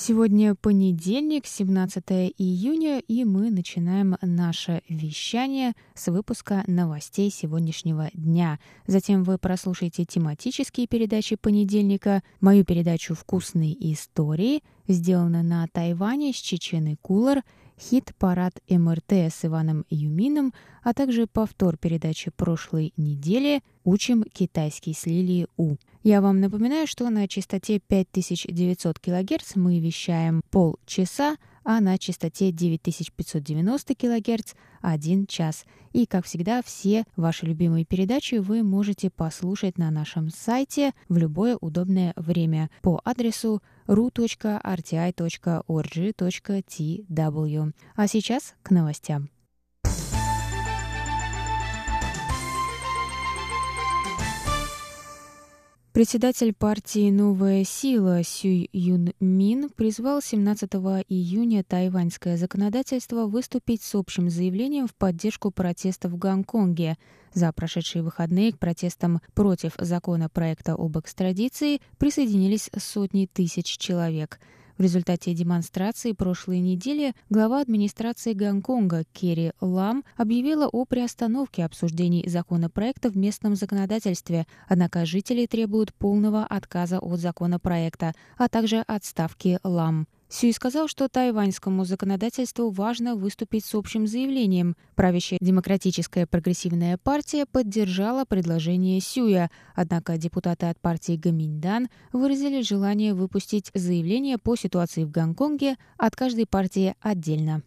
Сегодня понедельник, 17 июня, и мы начинаем наше вещание с выпуска новостей сегодняшнего дня. Затем вы прослушаете тематические передачи понедельника, мою передачу «Вкусные истории», сделанную на Тайване с Чеченой Кулар, хит-парад МРТ с Иваном Юмином, а также повтор передачи прошлой недели «Учим китайский с Лилией У». Я вам напоминаю, что на частоте 5900 кГц мы вещаем полчаса, а на частоте 9590 кГц – один час. И, как всегда, все ваши любимые передачи вы можете послушать на нашем сайте в любое удобное время по адресу ru.rti.org.tw. А сейчас к новостям. Председатель партии «Новая сила» Сюй Юн Мин призвал 17 июня тайваньское законодательство выступить с общим заявлением в поддержку протестов в Гонконге. За прошедшие выходные к протестам против законопроекта об экстрадиции присоединились сотни тысяч человек – в результате демонстрации прошлой недели глава администрации Гонконга Керри Лам объявила о приостановке обсуждений законопроекта в местном законодательстве, однако жители требуют полного отказа от законопроекта, а также отставки Лам. Сюй сказал, что тайваньскому законодательству важно выступить с общим заявлением. Правящая демократическая прогрессивная партия поддержала предложение Сюя, однако депутаты от партии Гаминьдан выразили желание выпустить заявление по ситуации в Гонконге от каждой партии отдельно.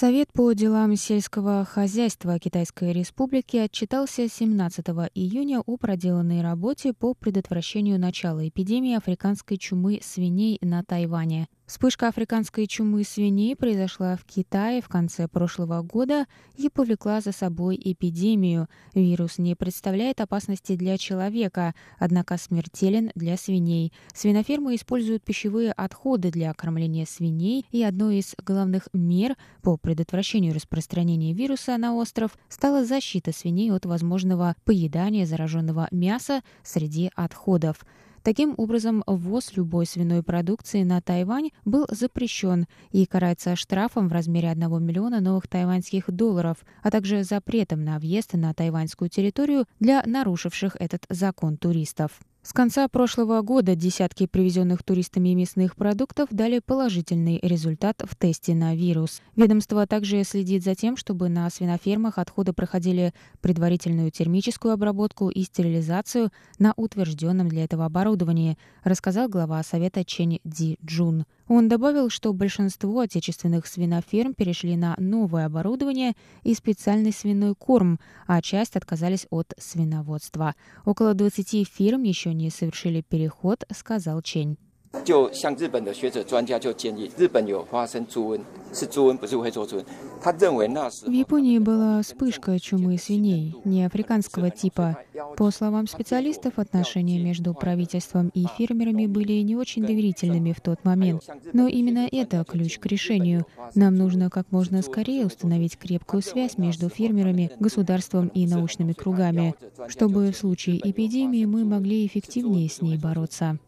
Совет по делам сельского хозяйства Китайской Республики отчитался 17 июня о проделанной работе по предотвращению начала эпидемии африканской чумы свиней на Тайване. Вспышка африканской чумы свиней произошла в Китае в конце прошлого года и повлекла за собой эпидемию. Вирус не представляет опасности для человека, однако смертелен для свиней. Свинофермы используют пищевые отходы для кормления свиней, и одной из главных мер по предотвращению распространения вируса на остров стала защита свиней от возможного поедания зараженного мяса среди отходов. Таким образом, ввоз любой свиной продукции на Тайвань был запрещен и карается штрафом в размере 1 миллиона новых тайваньских долларов, а также запретом на въезд на тайваньскую территорию для нарушивших этот закон туристов. С конца прошлого года десятки привезенных туристами мясных продуктов дали положительный результат в тесте на вирус. Ведомство также следит за тем, чтобы на свинофермах отходы проходили предварительную термическую обработку и стерилизацию на утвержденном для этого оборудовании, рассказал глава Совета Чен Ди Джун. Он добавил, что большинство отечественных свиноферм перешли на новое оборудование и специальный свиной корм, а часть отказались от свиноводства. Около 20 фирм еще не совершили переход, сказал Чень. 就像日本的学者专家就建议，日本有发生猪瘟，是猪瘟，不是会做猪瘟。他认为那时 В Японии была вспышка чумы свиней, не африканского типа. По словам специалистов, отношения между правительством и фермерами были не очень доверительными в тот момент. Но именно это ключ к решению. Нам нужно как можно скорее установить крепкую связь между фермерами, государством и научными кругами, чтобы в случае эпидемии мы могли эффективнее с ней бороться.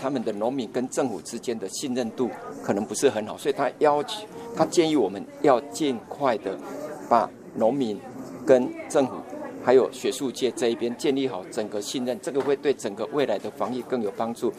他们的农民跟政府之间的信任度可能不是很好，所以他要求，他建议我们要尽快的把农民跟政府还有学术界这一边建立好整个信任，这个会对整个未来的防疫更有帮助。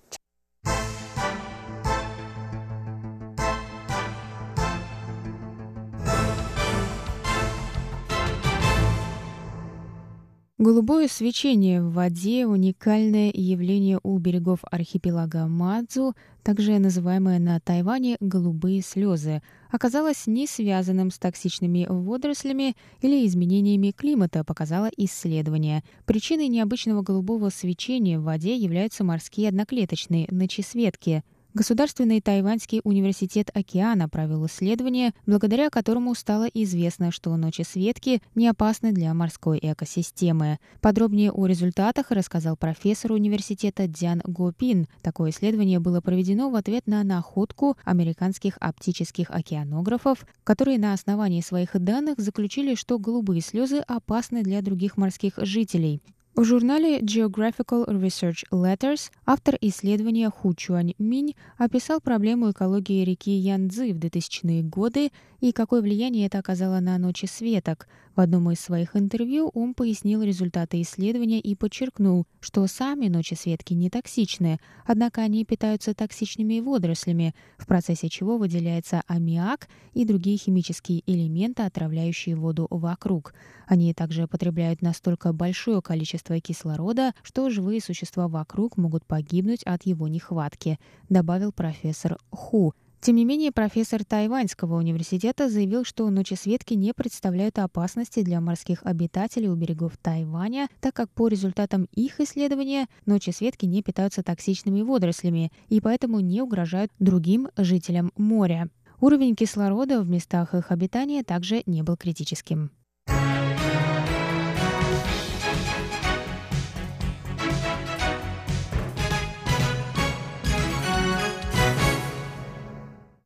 Голубое свечение в воде – уникальное явление у берегов архипелага Мадзу, также называемое на Тайване «голубые слезы», оказалось не связанным с токсичными водорослями или изменениями климата, показало исследование. Причиной необычного голубого свечения в воде являются морские одноклеточные ночесветки – Государственный Тайваньский университет океана провел исследование, благодаря которому стало известно, что ночи светки не опасны для морской экосистемы. Подробнее о результатах рассказал профессор университета Дзян Гопин. Такое исследование было проведено в ответ на находку американских оптических океанографов, которые на основании своих данных заключили, что голубые слезы опасны для других морских жителей. В журнале Geographical Research Letters автор исследования Ху Чуань Минь описал проблему экологии реки Янцзы в 2000-е годы и какое влияние это оказало на ночи светок. В одном из своих интервью он пояснил результаты исследования и подчеркнул, что сами ночи светки не токсичны, однако они питаются токсичными водорослями, в процессе чего выделяется аммиак и другие химические элементы, отравляющие воду вокруг. Они также потребляют настолько большое количество кислорода, что живые существа вокруг могут погибнуть от его нехватки, добавил профессор Ху. Тем не менее, профессор Тайваньского университета заявил, что ночесветки не представляют опасности для морских обитателей у берегов Тайваня, так как по результатам их исследования ночесветки не питаются токсичными водорослями и поэтому не угрожают другим жителям моря. Уровень кислорода в местах их обитания также не был критическим.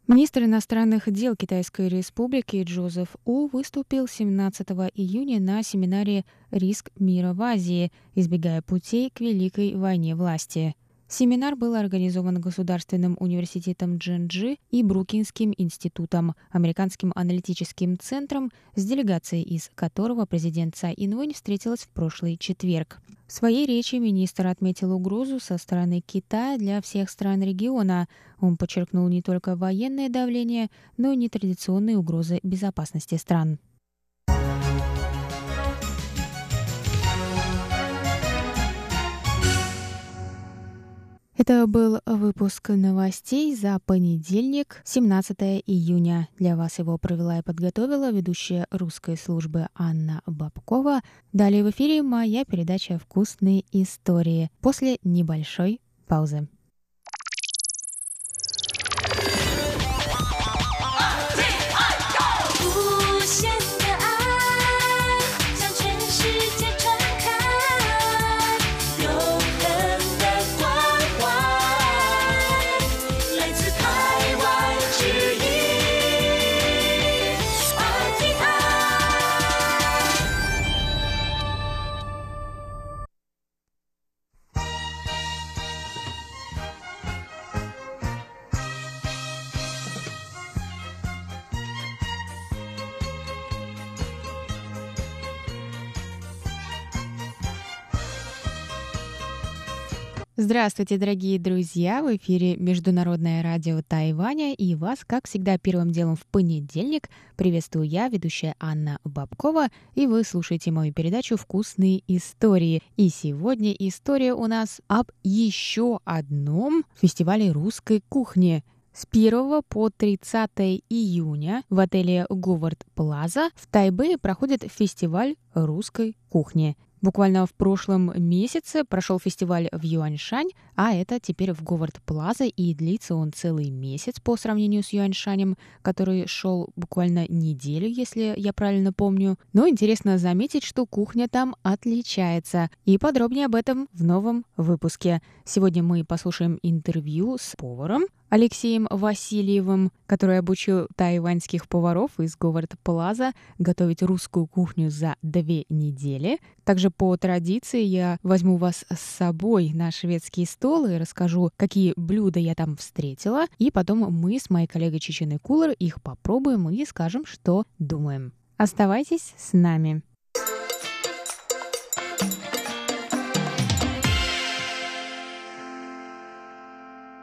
Министр иностранных дел Китайской Республики Джозеф У выступил 17 июня на семинаре «Риск мира в Азии. Избегая путей к Великой войне власти». Семинар был организован Государственным университетом Джинджи и Брукинским институтом, американским аналитическим центром, с делегацией из которого президент Цай Инвэнь встретилась в прошлый четверг. В своей речи министр отметил угрозу со стороны Китая для всех стран региона. Он подчеркнул не только военное давление, но и нетрадиционные угрозы безопасности стран. Это был выпуск новостей за понедельник, 17 июня. Для вас его провела и подготовила ведущая русской службы Анна Бабкова. Далее в эфире моя передача «Вкусные истории» после небольшой паузы. Здравствуйте, дорогие друзья! В эфире Международное радио Тайваня и вас, как всегда, первым делом в понедельник приветствую я, ведущая Анна Бабкова, и вы слушаете мою передачу «Вкусные истории». И сегодня история у нас об еще одном фестивале русской кухни – с 1 по 30 июня в отеле Говард Плаза в Тайбэе проходит фестиваль русской кухни. Буквально в прошлом месяце прошел фестиваль в Юаньшань, а это теперь в Говард Плаза, и длится он целый месяц по сравнению с Юаньшанем, который шел буквально неделю, если я правильно помню. Но интересно заметить, что кухня там отличается. И подробнее об этом в новом выпуске. Сегодня мы послушаем интервью с поваром, Алексеем Васильевым, который обучил тайваньских поваров из Говард Плаза готовить русскую кухню за две недели. Также по традиции я возьму вас с собой на шведский стол и расскажу, какие блюда я там встретила. И потом мы с моей коллегой Чеченой Кулер их попробуем и скажем, что думаем. Оставайтесь с нами.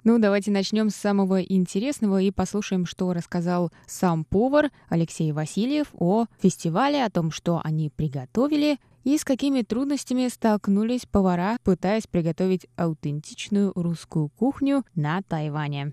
Ну, давайте начнем с самого интересного и послушаем, что рассказал сам повар Алексей Васильев о фестивале, о том, что они приготовили И с какими трудностями столкнулись повара, пытаясь приготовить аутентичную русскую кухню на Тайване.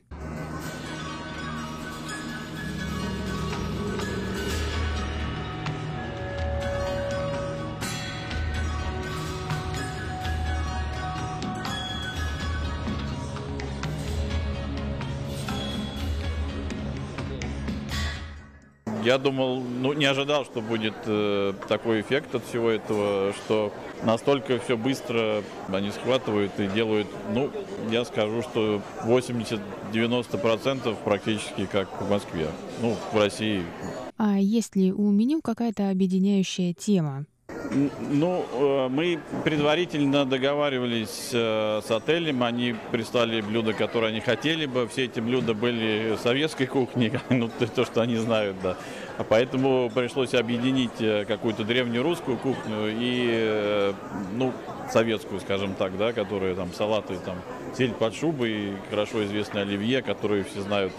Я думал, ну не ожидал, что будет э, такой эффект от всего этого, что настолько все быстро они схватывают и делают, ну, я скажу, что 80-90% практически как в Москве, ну, в России. А есть ли у меню какая-то объединяющая тема? Ну, э, мы предварительно договаривались э, с отелем, они прислали блюда, которые они хотели бы. Все эти блюда были советской кухни, ну, то, что они знают, да. А поэтому пришлось объединить э, какую-то древнюю русскую кухню и, ну, советскую, скажем так, да, которые там салаты, там, сель под шубой, хорошо известный оливье, которые все знают.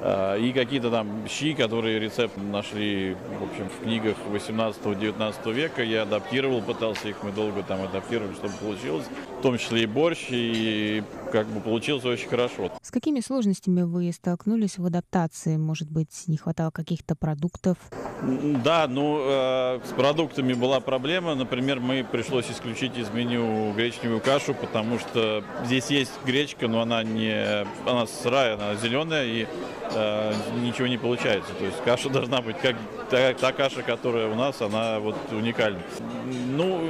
А, и какие-то там щи, которые рецепт нашли, в общем, в книгах 18-19 века. Я адаптировал, пытался их, мы долго там адаптировали, чтобы получилось. В том числе и борщ, и как бы получилось очень хорошо. С какими сложностями вы столкнулись в адаптации? Может быть, не хватало каких-то продуктов? Да, ну, э, с продуктами была проблема. Например, мы пришлось исключить из меню гречневую кашу, потому что здесь есть гречка, но она не, она сырая, она зеленая, и э, ничего не получается. То есть каша должна быть как та, та каша, которая у нас, она вот уникальна. Ну,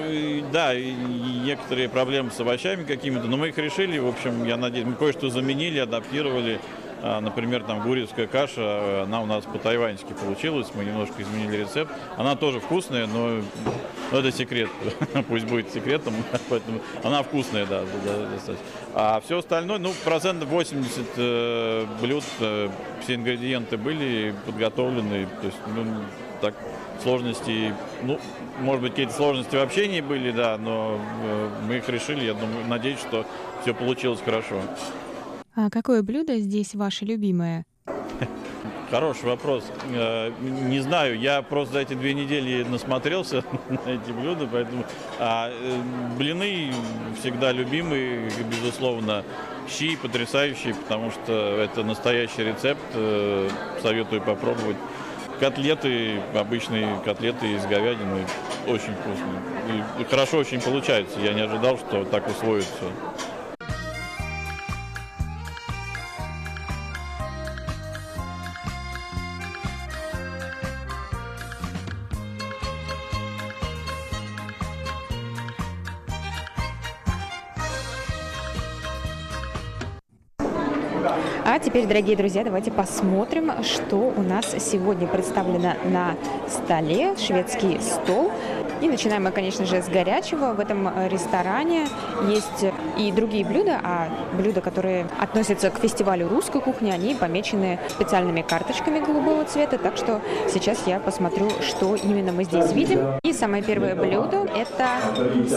да, некоторые проблемы с овощами какими-то, но мы их решили, в общем, я надеюсь, мы кое-что заменили, адаптировали. А, например, там гурьевская каша, она у нас по-тайваньски получилась, мы немножко изменили рецепт. Она тоже вкусная, но, но это секрет, пусть будет секретом, поэтому она вкусная, да, достаточно. А все остальное, ну, процентов 80 э, блюд, э, все ингредиенты были подготовлены, то есть, ну, так, сложности, ну, может быть, какие-то сложности в общении были, да, но э, мы их решили, я думаю, надеюсь, что все получилось хорошо. А какое блюдо здесь ваше любимое? Хороший вопрос. Э, не знаю, я просто за эти две недели насмотрелся на эти блюда, поэтому а, э, блины всегда любимые, безусловно. Щи потрясающие, потому что это настоящий рецепт, советую попробовать. Котлеты, обычные котлеты из говядины, очень вкусные. И хорошо очень получается. Я не ожидал, что так усвоится. Теперь, дорогие друзья, давайте посмотрим, что у нас сегодня представлено на столе. Шведский стол. И начинаем мы, конечно же, с горячего. В этом ресторане есть и другие блюда, а блюда, которые относятся к фестивалю русской кухни, они помечены специальными карточками голубого цвета. Так что сейчас я посмотрю, что именно мы здесь видим. И самое первое блюдо – это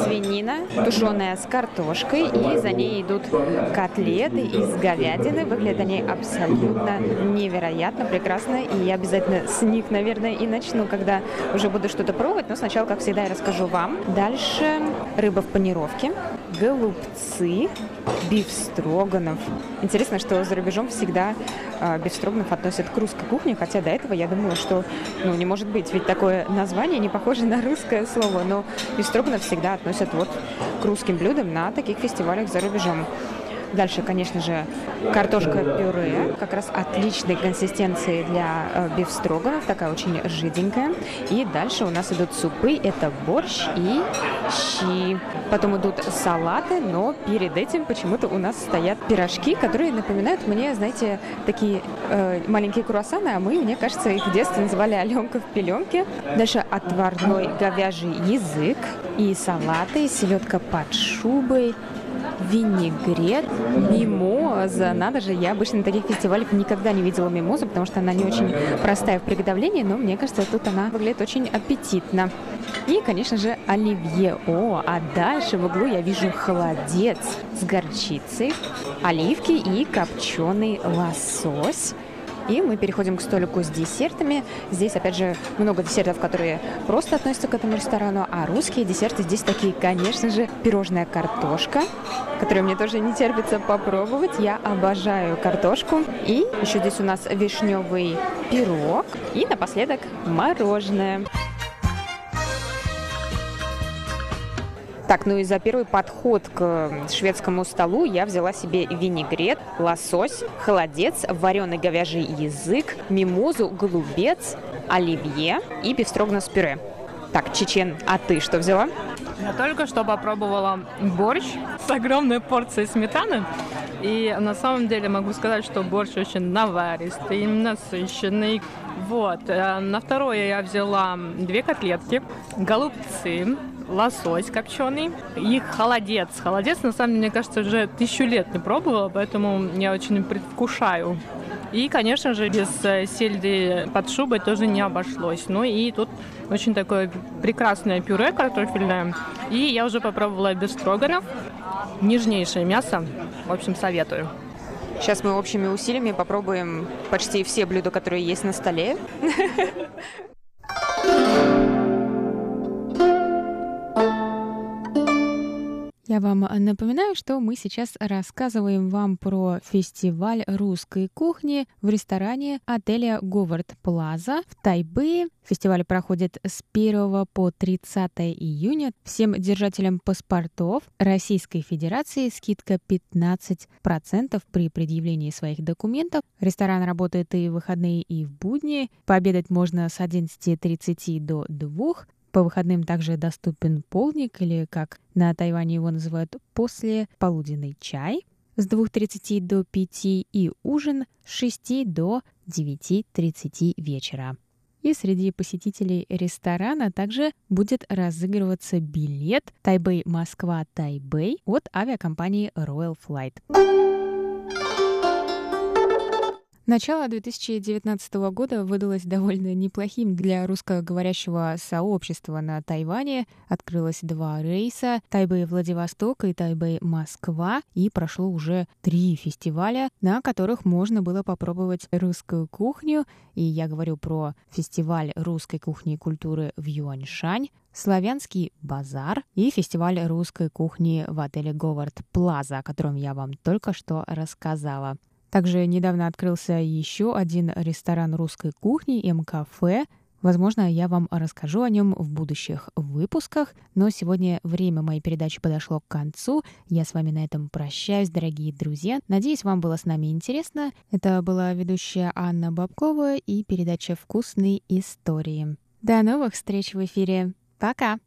свинина, тушеная с картошкой, и за ней идут котлеты из говядины. Выглядят они абсолютно невероятно прекрасно, и я обязательно с них, наверное, и начну, когда уже буду что-то пробовать. Но сначала, как всегда, я расскажу вам. Дальше рыба в панировке, голубцы, биф строганов. Интересно, что за рубежом всегда э, биф строганов относят к русской кухне, хотя до этого я думала, что ну, не может быть, ведь такое название не похоже на русское слово, но биф строганов всегда относят вот к русским блюдам на таких фестивалях за рубежом. Дальше, конечно же, картошка-пюре, как раз отличной консистенции для э, бифстроганов, такая очень жиденькая. И дальше у нас идут супы, это борщ и щи. Потом идут салаты, но перед этим почему-то у нас стоят пирожки, которые напоминают мне, знаете, такие э, маленькие круассаны, а мы, мне кажется, их в детстве называли Аленка в пеленке. Дальше отварной говяжий язык и салаты, селедка под шубой, винегрет, мимоза. Надо же, я обычно на таких фестивалях никогда не видела мимозу, потому что она не очень простая в приготовлении, но мне кажется, тут она выглядит очень аппетитно. И, конечно же, оливье. О, а дальше в углу я вижу холодец с горчицей, оливки и копченый лосось. И мы переходим к столику с десертами. Здесь, опять же, много десертов, которые просто относятся к этому ресторану, а русские десерты здесь такие, конечно же, пирожная картошка, которую мне тоже не терпится попробовать. Я обожаю картошку. И еще здесь у нас вишневый пирог. И напоследок мороженое. Так, ну и за первый подход к шведскому столу я взяла себе винегрет, лосось, холодец, вареный говяжий язык, мимозу, голубец, оливье и бифстрогна с пюре. Так, Чечен, а ты что взяла? Я только что попробовала борщ с огромной порцией сметаны. И на самом деле могу сказать, что борщ очень наваристый, насыщенный. Вот. Э, на второе я взяла две котлетки, голубцы, лосось копченый и холодец. Холодец, на самом деле, мне кажется, уже тысячу лет не пробовала, поэтому я очень предвкушаю. И, конечно же, без э, сельди под шубой тоже не обошлось. Ну и тут очень такое прекрасное пюре картофельное. И я уже попробовала без строганов. Нежнейшее мясо. В общем, советую. Сейчас мы общими усилиями попробуем почти все блюда, которые есть на столе. Я вам напоминаю, что мы сейчас рассказываем вам про фестиваль русской кухни в ресторане отеля Говард Плаза в Тайбэе. Фестиваль проходит с 1 по 30 июня. Всем держателям паспортов Российской Федерации скидка 15% при предъявлении своих документов. Ресторан работает и в выходные, и в будни. Пообедать можно с 11.30 до 2. По выходным также доступен полник, или как на Тайване его называют, после полуденный чай с 2.30 до 5 и ужин с 6 до 9.30 вечера. И среди посетителей ресторана также будет разыгрываться билет Тайбэй Москва Тайбэй от авиакомпании Royal Flight. Начало 2019 года выдалось довольно неплохим для русскоговорящего сообщества на Тайване. Открылось два рейса — Тайбэй-Владивосток и Тайбэй-Москва, и прошло уже три фестиваля, на которых можно было попробовать русскую кухню. И я говорю про фестиваль русской кухни и культуры в Юаньшань, славянский базар и фестиваль русской кухни в отеле Говард Плаза, о котором я вам только что рассказала. Также недавно открылся еще один ресторан русской кухни М-кафе. Возможно, я вам расскажу о нем в будущих выпусках, но сегодня время моей передачи подошло к концу. Я с вами на этом прощаюсь, дорогие друзья. Надеюсь, вам было с нами интересно. Это была ведущая Анна Бабкова и передача «Вкусные истории». До новых встреч в эфире. Пока!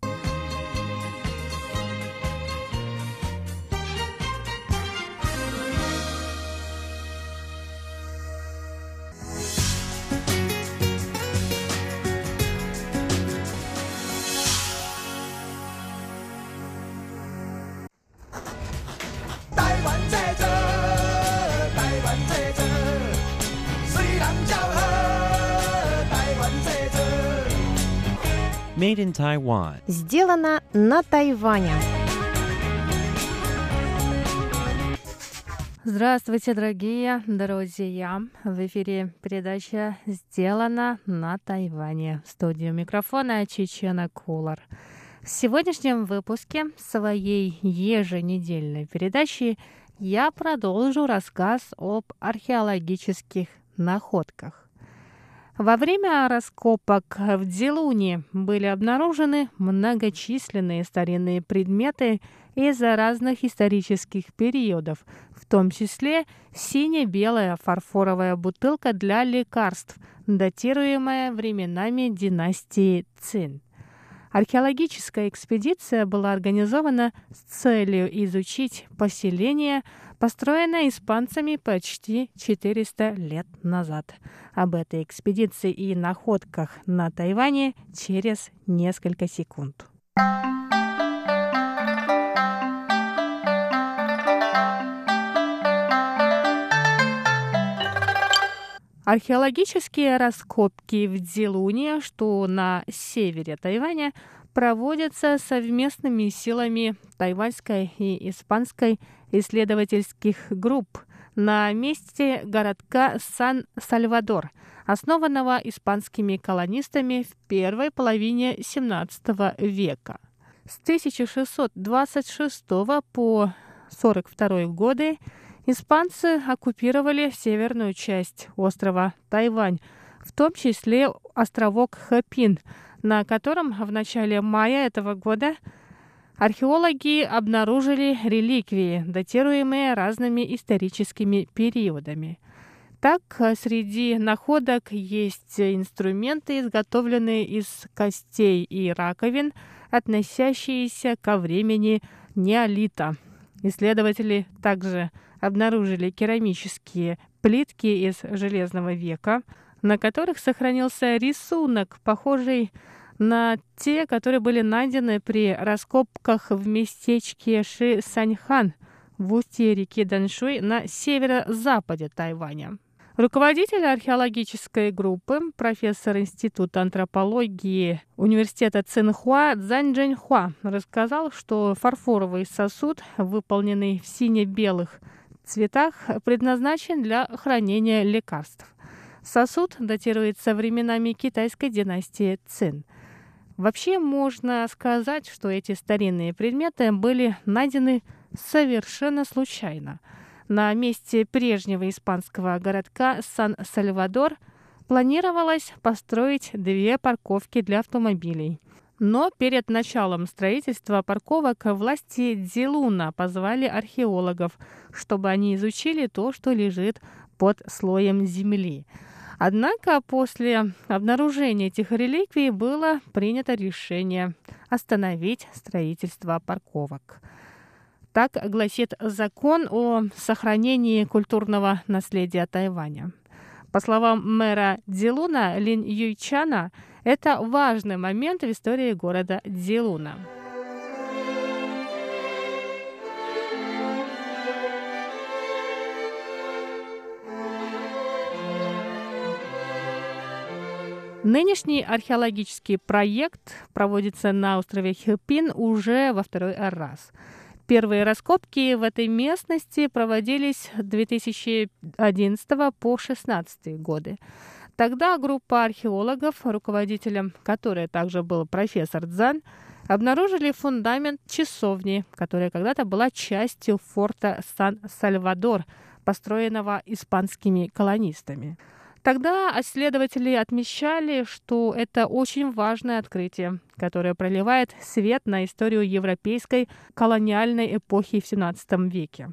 Made in Taiwan. Сделано на Тайване. Здравствуйте, дорогие друзья! В эфире передача «Сделано на Тайване». В студию микрофона Чечена Кулар. В сегодняшнем выпуске своей еженедельной передачи я продолжу рассказ об археологических находках. Во время раскопок в Дилуне были обнаружены многочисленные старинные предметы из разных исторических периодов, в том числе сине-белая фарфоровая бутылка для лекарств, датируемая временами династии Цин. Археологическая экспедиция была организована с целью изучить поселение, построенное испанцами почти 400 лет назад. Об этой экспедиции и находках на Тайване через несколько секунд. Археологические раскопки в Дзилуне, что на севере Тайваня, проводятся совместными силами тайваньской и испанской исследовательских групп, на месте городка Сан-Сальвадор, основанного испанскими колонистами в первой половине XVII века. С 1626 по 1942 годы испанцы оккупировали северную часть острова Тайвань, в том числе островок Хэпин, на котором в начале мая этого года археологи обнаружили реликвии, датируемые разными историческими периодами. Так, среди находок есть инструменты, изготовленные из костей и раковин, относящиеся ко времени неолита. Исследователи также обнаружили керамические плитки из железного века, на которых сохранился рисунок, похожий на те, которые были найдены при раскопках в местечке Ши-Саньхан в устье реки Даншуй на северо-западе Тайваня. Руководитель археологической группы, профессор Института антропологии Университета Цинхуа Цзань Джэньхуа рассказал, что фарфоровый сосуд, выполненный в сине-белых цветах, предназначен для хранения лекарств. Сосуд датируется временами китайской династии Цин. Вообще можно сказать, что эти старинные предметы были найдены совершенно случайно. На месте прежнего испанского городка Сан-Сальвадор планировалось построить две парковки для автомобилей. Но перед началом строительства парковок власти Дзилуна позвали археологов, чтобы они изучили то, что лежит под слоем земли. Однако после обнаружения этих реликвий было принято решение остановить строительство парковок. Так гласит закон о сохранении культурного наследия Тайваня. По словам мэра Дзилуна Лин Юйчана, это важный момент в истории города Дзилуна. Нынешний археологический проект проводится на острове Хипин уже во второй раз. Первые раскопки в этой местности проводились 2011 по 2016 годы. Тогда группа археологов, руководителем которой также был профессор Дзан, обнаружили фундамент часовни, которая когда-то была частью форта Сан-Сальвадор, построенного испанскими колонистами. Тогда исследователи отмечали, что это очень важное открытие, которое проливает свет на историю европейской колониальной эпохи в XVII веке.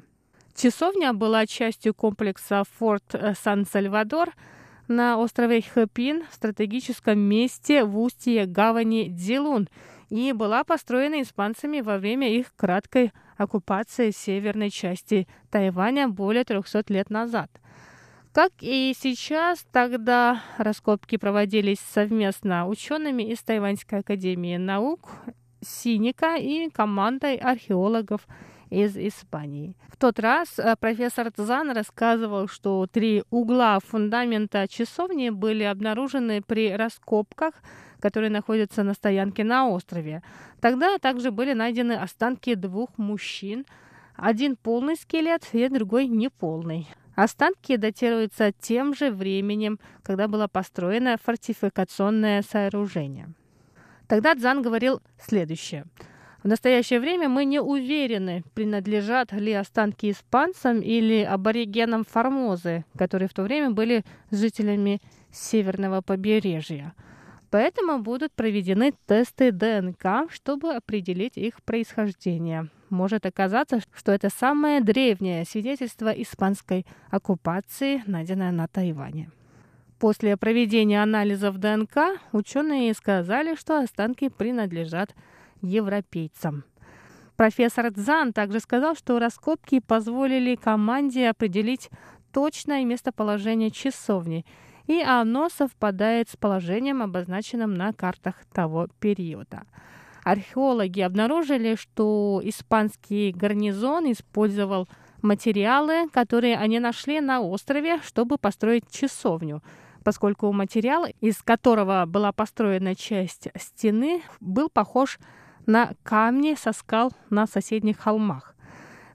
Часовня была частью комплекса Форт Сан-Сальвадор на острове Хэпин в стратегическом месте в устье гавани Дилун и была построена испанцами во время их краткой оккупации северной части Тайваня более 300 лет назад – как и сейчас, тогда раскопки проводились совместно учеными из Тайваньской академии наук, Синика и командой археологов из Испании. В тот раз э, профессор Цзан рассказывал, что три угла фундамента часовни были обнаружены при раскопках, которые находятся на стоянке на острове. Тогда также были найдены останки двух мужчин, один полный скелет и другой неполный. Останки датируются тем же временем, когда было построено фортификационное сооружение. Тогда Дзан говорил следующее. В настоящее время мы не уверены, принадлежат ли останки испанцам или аборигенам Формозы, которые в то время были жителями северного побережья. Поэтому будут проведены тесты ДНК, чтобы определить их происхождение может оказаться, что это самое древнее свидетельство испанской оккупации, найденное на Тайване. После проведения анализов ДНК ученые сказали, что останки принадлежат европейцам. Профессор Цзан также сказал, что раскопки позволили команде определить точное местоположение часовни, и оно совпадает с положением, обозначенным на картах того периода археологи обнаружили, что испанский гарнизон использовал материалы, которые они нашли на острове, чтобы построить часовню, поскольку материал, из которого была построена часть стены, был похож на камни со скал на соседних холмах.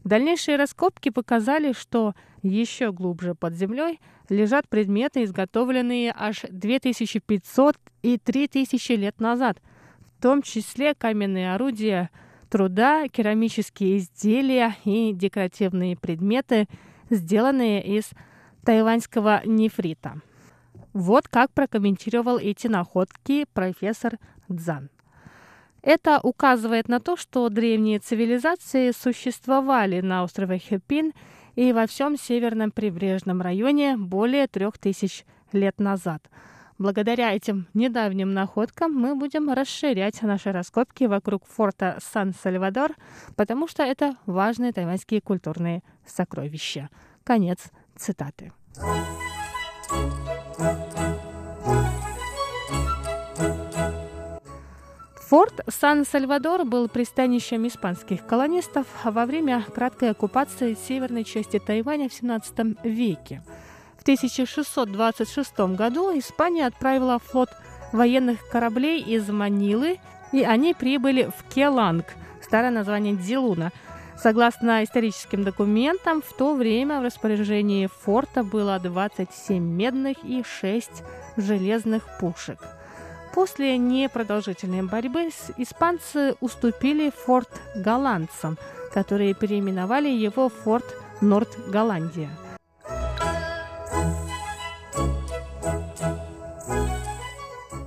Дальнейшие раскопки показали, что еще глубже под землей лежат предметы, изготовленные аж 2500 и 3000 лет назад, в том числе каменные орудия труда, керамические изделия и декоративные предметы, сделанные из тайваньского нефрита. Вот как прокомментировал эти находки профессор Дзан. Это указывает на то, что древние цивилизации существовали на острове Хепин и во всем северном прибрежном районе более трех тысяч лет назад. Благодаря этим недавним находкам мы будем расширять наши раскопки вокруг форта Сан-Сальвадор, потому что это важные тайваньские культурные сокровища. Конец цитаты. Форт Сан-Сальвадор был пристанищем испанских колонистов во время краткой оккупации северной части Тайваня в XVII веке. В 1626 году Испания отправила флот военных кораблей из Манилы, и они прибыли в Келанг, старое название Дилуна. Согласно историческим документам, в то время в распоряжении форта было 27 медных и 6 железных пушек – После непродолжительной борьбы испанцы уступили форт голландцам, которые переименовали его в форт Норд-Голландия.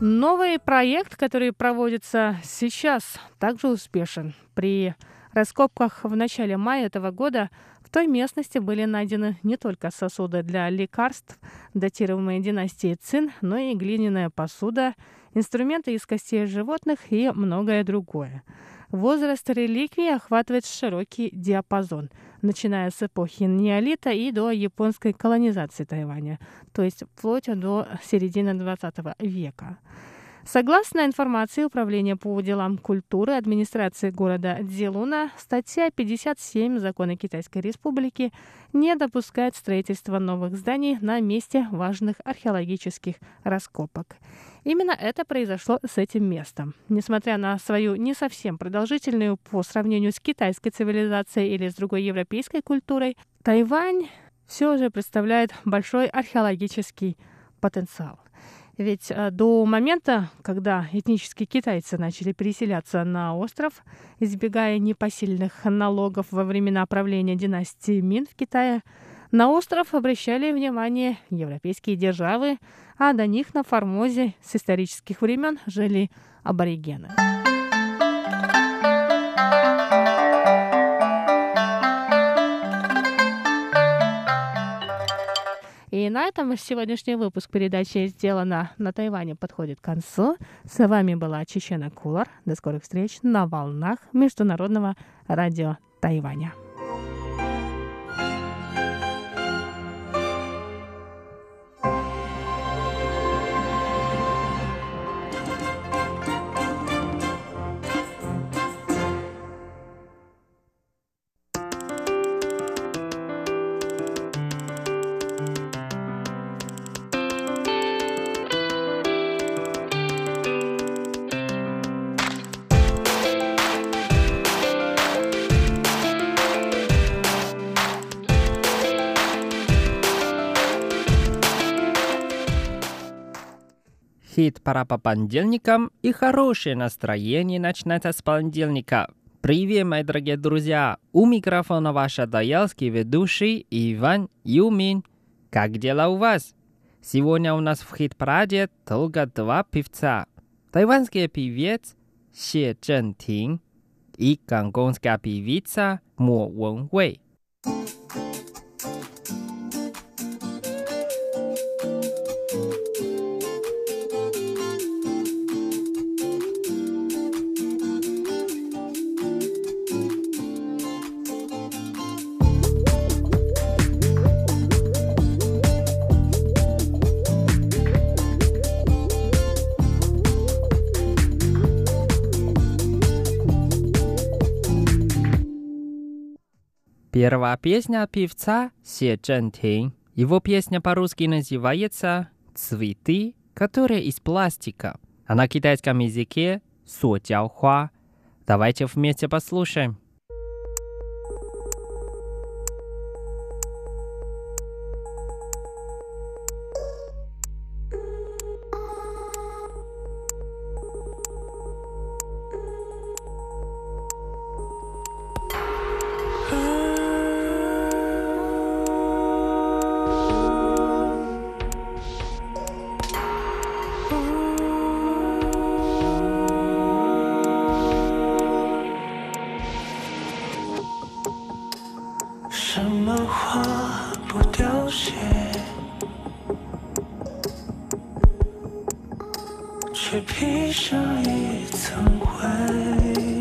Новый проект, который проводится сейчас, также успешен. При раскопках в начале мая этого года в той местности были найдены не только сосуды для лекарств, датируемые династией Цин, но и глиняная посуда – инструменты из костей животных и многое другое. Возраст реликвии охватывает широкий диапазон, начиная с эпохи неолита и до японской колонизации Тайваня, то есть вплоть до середины XX века. Согласно информации Управления по делам культуры администрации города Дзилуна, статья 57 Закона Китайской Республики не допускает строительства новых зданий на месте важных археологических раскопок. Именно это произошло с этим местом. Несмотря на свою не совсем продолжительную по сравнению с китайской цивилизацией или с другой европейской культурой, Тайвань все же представляет большой археологический потенциал. Ведь э, до момента, когда этнические китайцы начали переселяться на остров, избегая непосильных налогов во времена правления династии Мин в Китае, на остров обращали внимание европейские державы, а до них на Формозе с исторических времен жили аборигены. И на этом сегодняшний выпуск передачи «Сделано на Тайване» подходит к концу. С вами была Чечена Кулар. До скорых встреч на волнах Международного радио Тайваня. Хит пора по понедельникам и хорошее настроение начинается с понедельника. Привет, мои дорогие друзья! У микрофона ваш адаялский ведущий Иван Юмин. Как дела у вас? Сегодня у нас в хит-параде только два певца. Тайванский певец Xie Зhentин и гонконгская певица Мо Вэнвэй. 第二把 песня певца Се Чжэнтин. Его песня по-русски называется «Цветы, которые из пластика», а на китайском языке «Со Давайте вместе послушаем. 什么花不凋谢？却披上一层灰。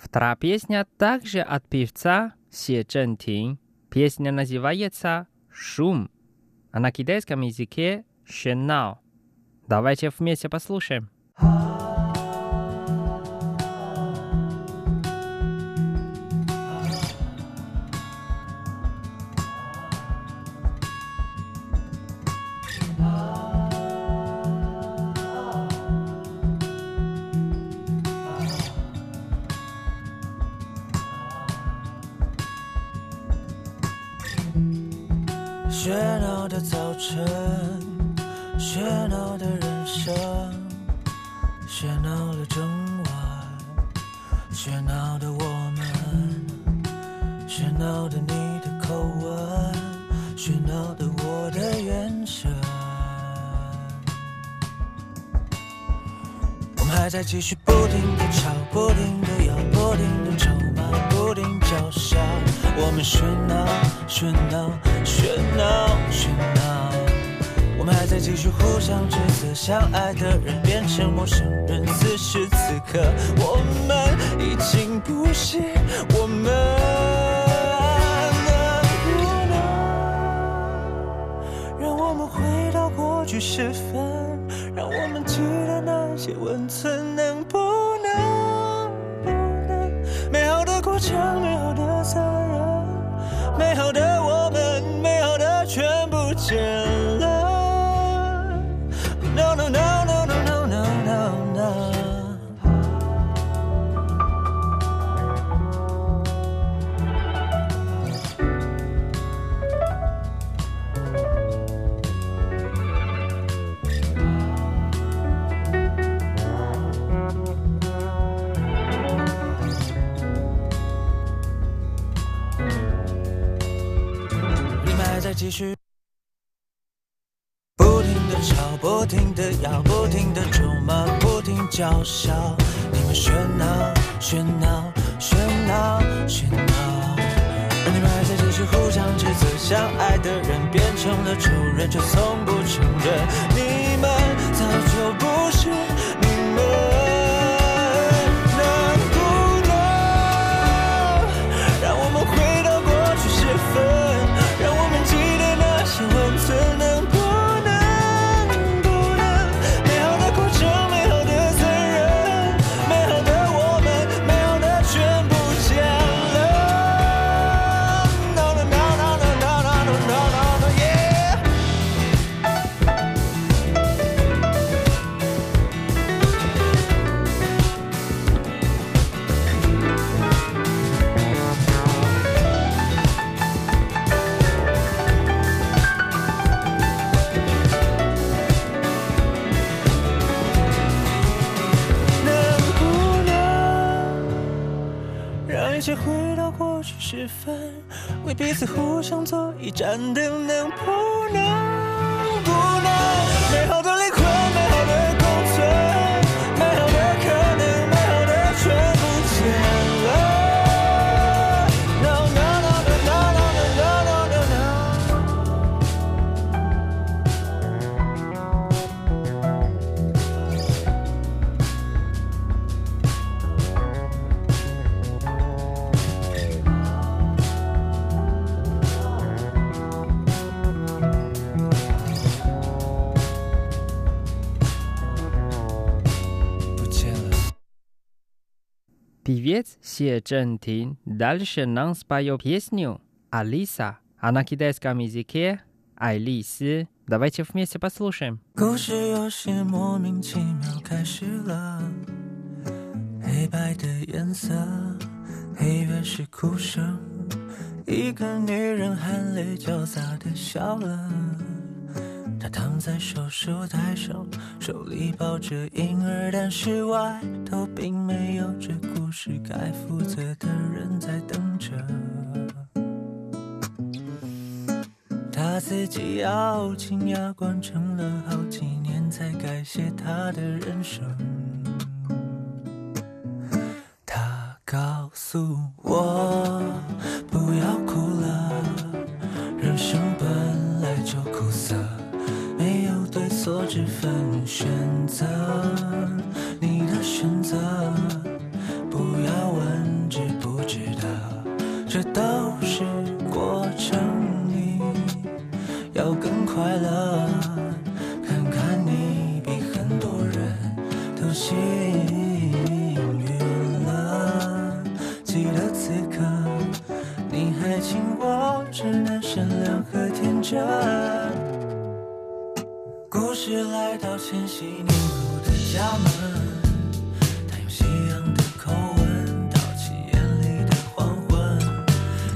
Вторая песня также от певца Се Чжэн Тин. Песня называется «Шум», а на китайском языке «Шеннао». Давайте вместе послушаем. 的摇，不停的咒骂，不停叫嚣。你们喧闹，喧闹，喧闹，喧闹。而你们还在继续互相指责，相爱的人变成了仇人，却从不承认你们早就不是为彼此互相做一盏灯？能不 Певец Се Джентин дальше нам споет песню «Алиса», а на китайском языке «Алисы». Давайте вместе послушаем. 故事有些莫名其妙开始了，黑白的颜色，黑乐是哭声，一个女人含泪交杂的笑了。 他躺在手术台上，手里抱着婴儿，但是外头并没有这故事该负责的人在等着。他自己咬紧牙关，撑了好几年才改写他的人生。他告诉我不要哭了，人生本来就苦涩，没有对错之分，选择你的选择，不要问值不值得，这都是过程。你要更快乐，看看你比很多人都幸运了。记得此刻，你还紧握着那善良和天真。是来到千禧年后的家门，他用夕阳的口吻道尽眼里的黄昏。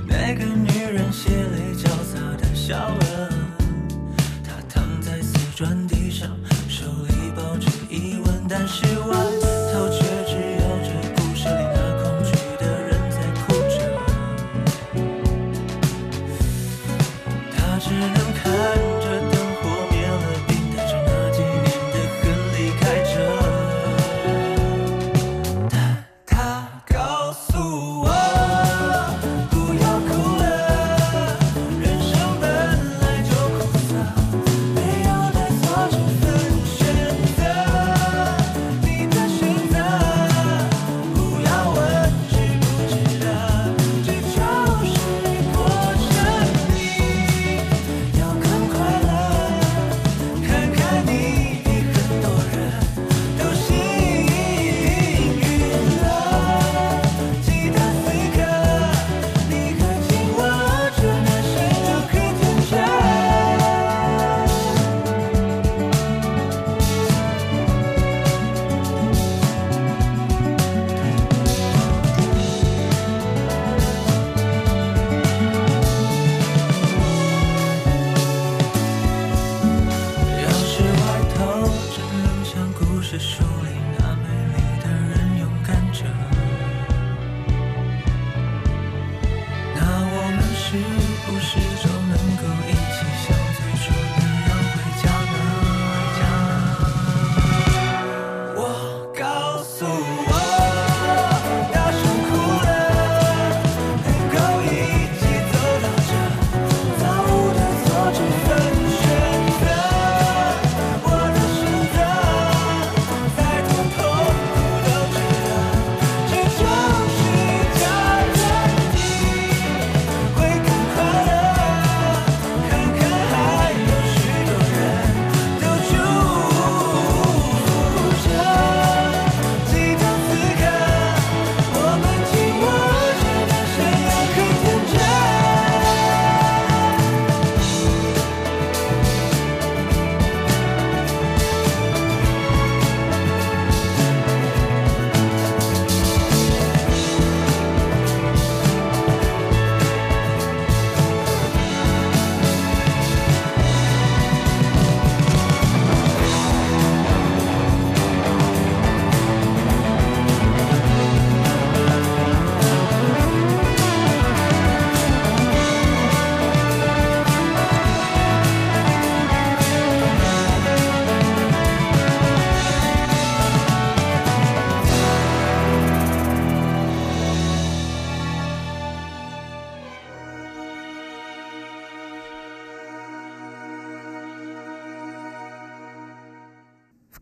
那个女人血泪交杂的笑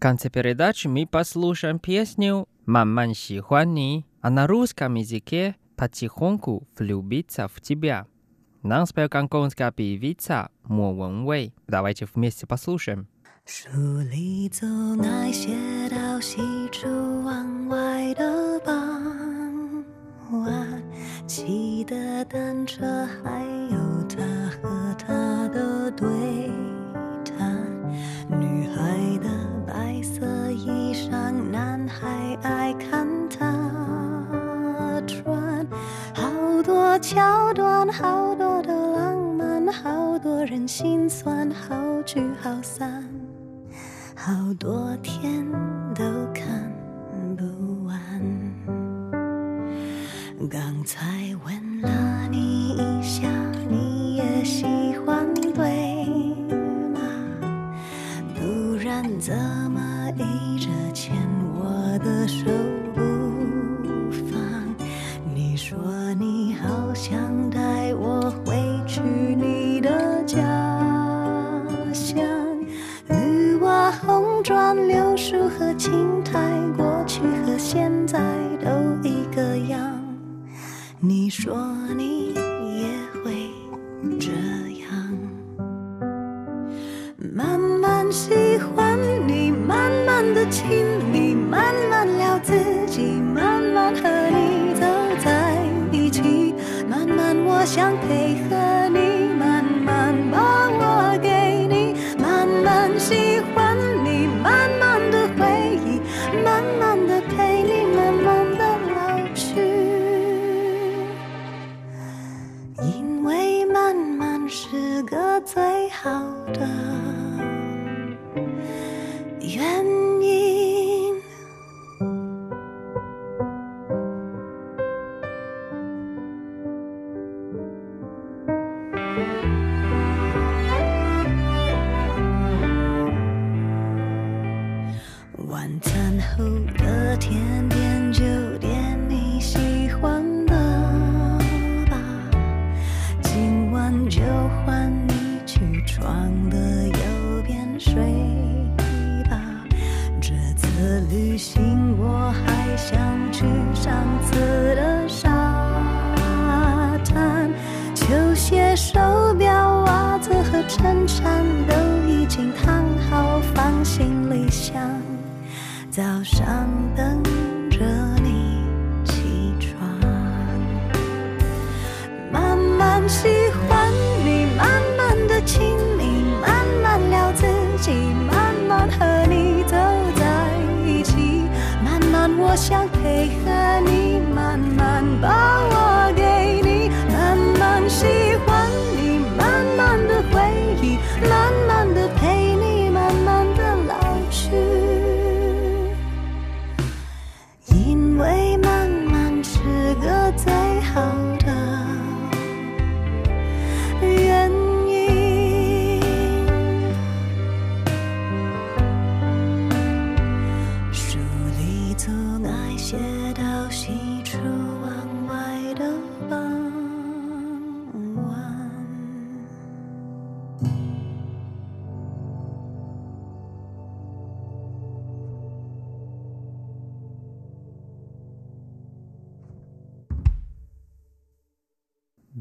конце передачи мы послушаем песню «Маман Сихуани», а на русском языке «Потихоньку влюбиться в тебя». Нам спел гонконгская певица Мо Вен Вэй. Давайте вместе послушаем. 书里总爱写到西出望外的傍晚，骑的单车，还有他和他的对谈。女孩的白 白色衣裳，男孩爱看她穿。好多桥段，好多的浪漫，好多人心酸，好聚好散。好多天都看不完。刚才问了你一下，你也喜欢对吗？不然怎树和青苔，过去和现在都一个样。你说你也会这样，慢慢喜欢你，慢慢的亲密，慢慢聊自己，慢慢和你走在一起，慢慢我想配合你，旅行我还想去上次的沙滩，球鞋、手表、袜子和衬衫都已经烫好，放行李箱。早上等着你起床，慢慢喜欢你，慢慢的亲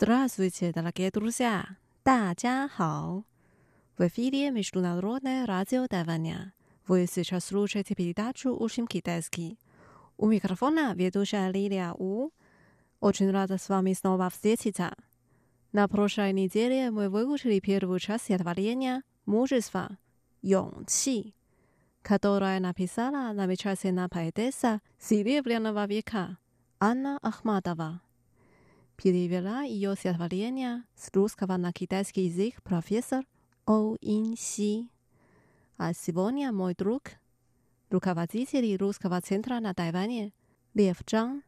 ？Здравствуйте, дорогие друзья! 大家好！В эфире Международное радио Тайваня. Вы сейчас слушаете передачу «Учим китайский». У микрофона ведущая Лилия У. Очень рада с вами снова встретиться. На прошлой неделе мы выучили первую часть стихотворения «Мужество» – «勇气», которое написала замечательная поэтесса Серебряного века Анна Ахматова. Перевела ее стихотворение с русского на китайский язык профессор О Ин Си. А сегодня мой друг, руководитель русского центра на Тайване Лев Чжан,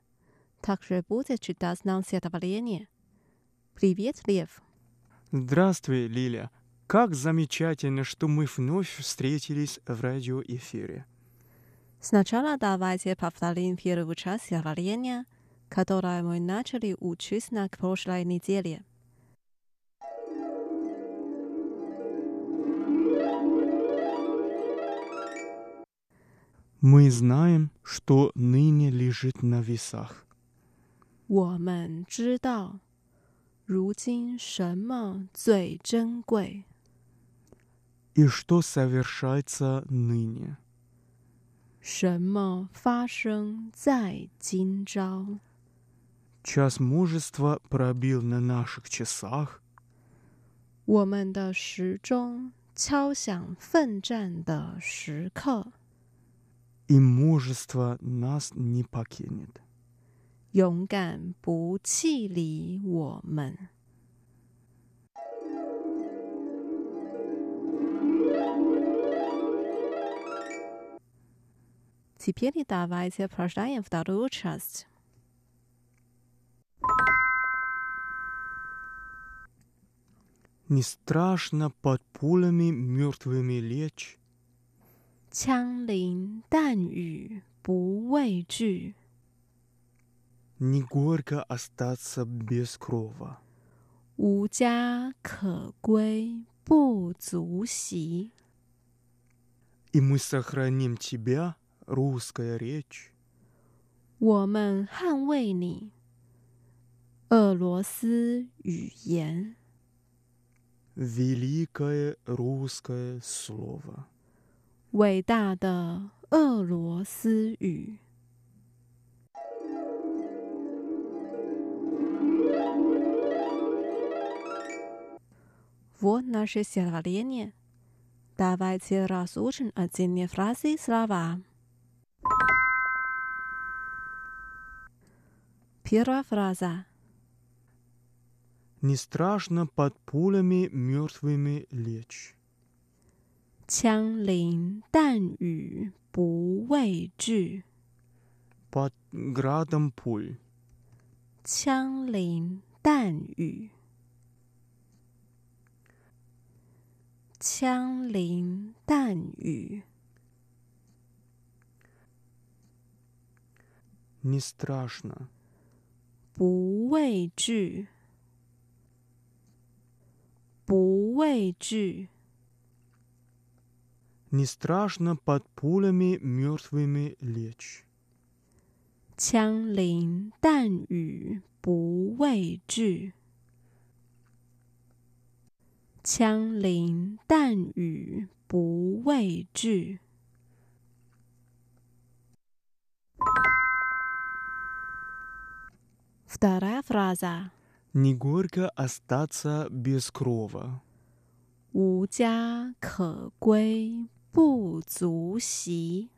также будет читать нам стихотворение – Привет, Лев. Здравствуй, Лиля. Как замечательно, что мы вновь встретились в радиоэфире. Сначала давайте повторим первую часть стихотворения, которое мы начали учить на прошлой неделе. Мы знаем, что ныне лежит на весах. 我们知道如今什么最珍贵？И что совершается ныне？什么发生在今朝 ？Час мужества пробил на наших часах。我们的时钟敲响奋战的时刻。И мужество нас не покинет。勇敢不弃离我们。Теперь давайте прочитаем вторую часть. Не страшно под пулями мертвыми лечь. 枪林弹雨不畏惧。не горько остаться без крова. 无家可归不足惜。И мы сохраним тебя, русская речь. 我们捍卫你，俄罗斯语言。 Великое русское слово. 伟大的俄罗斯语。Вот наше стихотворение. Давайте разучим отдельные фразы и слова. Первая фраза. Не страшно под пулями мертвыми лечь. 枪林弹雨不畏惧。Под градом пуль. 枪林弹雨。枪林弹雨，не страшно，不畏惧， 不畏惧，не страшно под пулями мертвыми лечь，枪林弹雨不畏惧。枪林弹雨不畏惧。Вторая фраза. Не горько остаться без крова. 无家可归不足惜。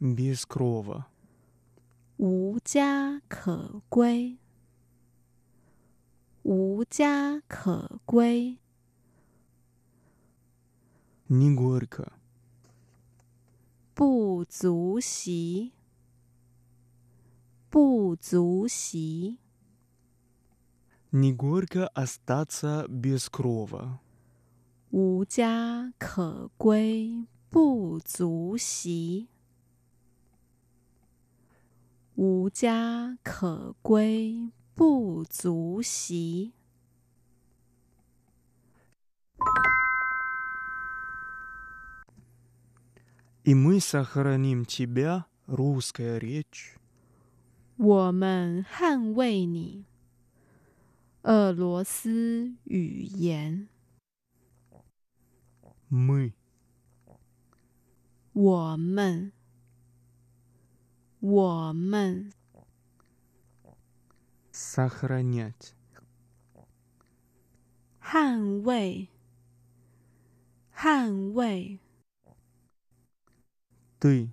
Без крова. 无家可归。无家可归。Не горько。不足惜。不足惜。 не горько остаться без крова. 无家可归不足惜。无家可归不足惜。И мы сохраним тебя, русская речь. 我们捍卫你，俄罗斯语言。 Мы 我们，我们 сохранять. 捍卫，捍卫 Ты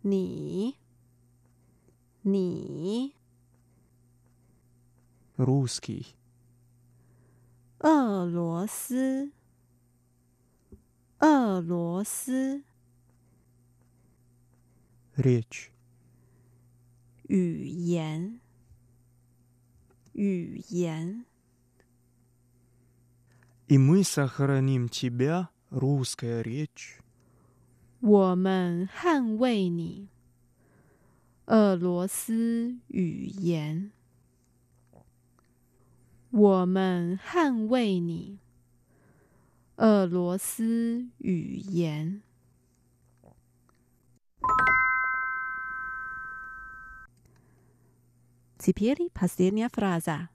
你，你 русский. 俄罗斯，俄罗斯 Речь. 语言，语言。 И мы сохраним тебя, русская речь. 我们捍卫你，俄罗斯语言。 我们捍卫你，俄罗斯语言。Теперь последняя фраза.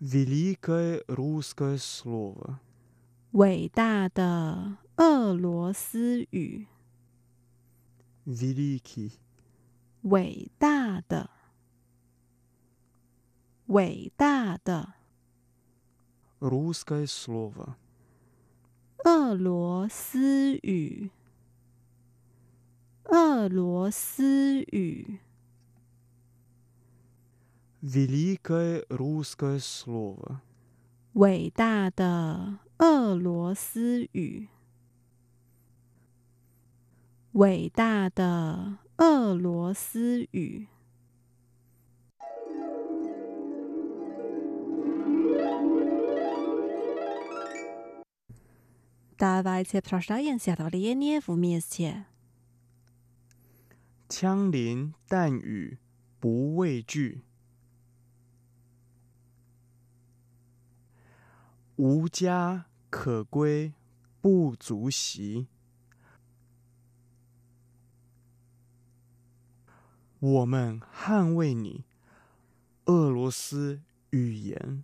Великое русское слово. 伟大的俄罗斯语， Великий. 伟大的， 伟大的 Русское слово. 俄罗斯语，俄罗斯语 Великое русское слово. 伟大的俄罗斯语，伟大的俄罗斯语。 大白菜片儿上演下到烈烈无名枪林弹雨不畏惧无家可归不足惜我们捍卫你俄罗斯语言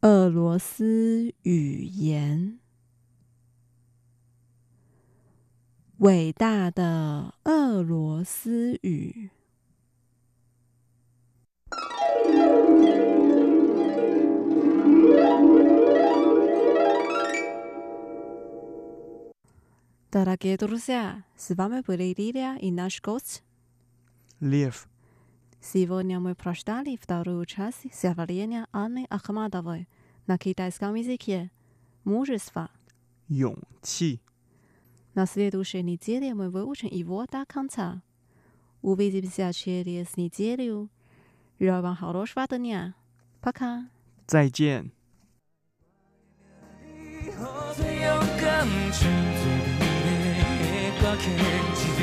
俄罗斯语言。伟大的俄罗斯语。Дорогие друзья, с вами были Лилия и наш гость. Лев. Сегодня мы прочитали вторую часть стихотворения Анны Ахмадовой на китайском языке «Мужество». 勇气。 На следующей неделе мы выучим его до конца. Увидимся через неделю. Желаю вам хорошего дня. Пока. 再见。最勇敢、最美丽的歌曲。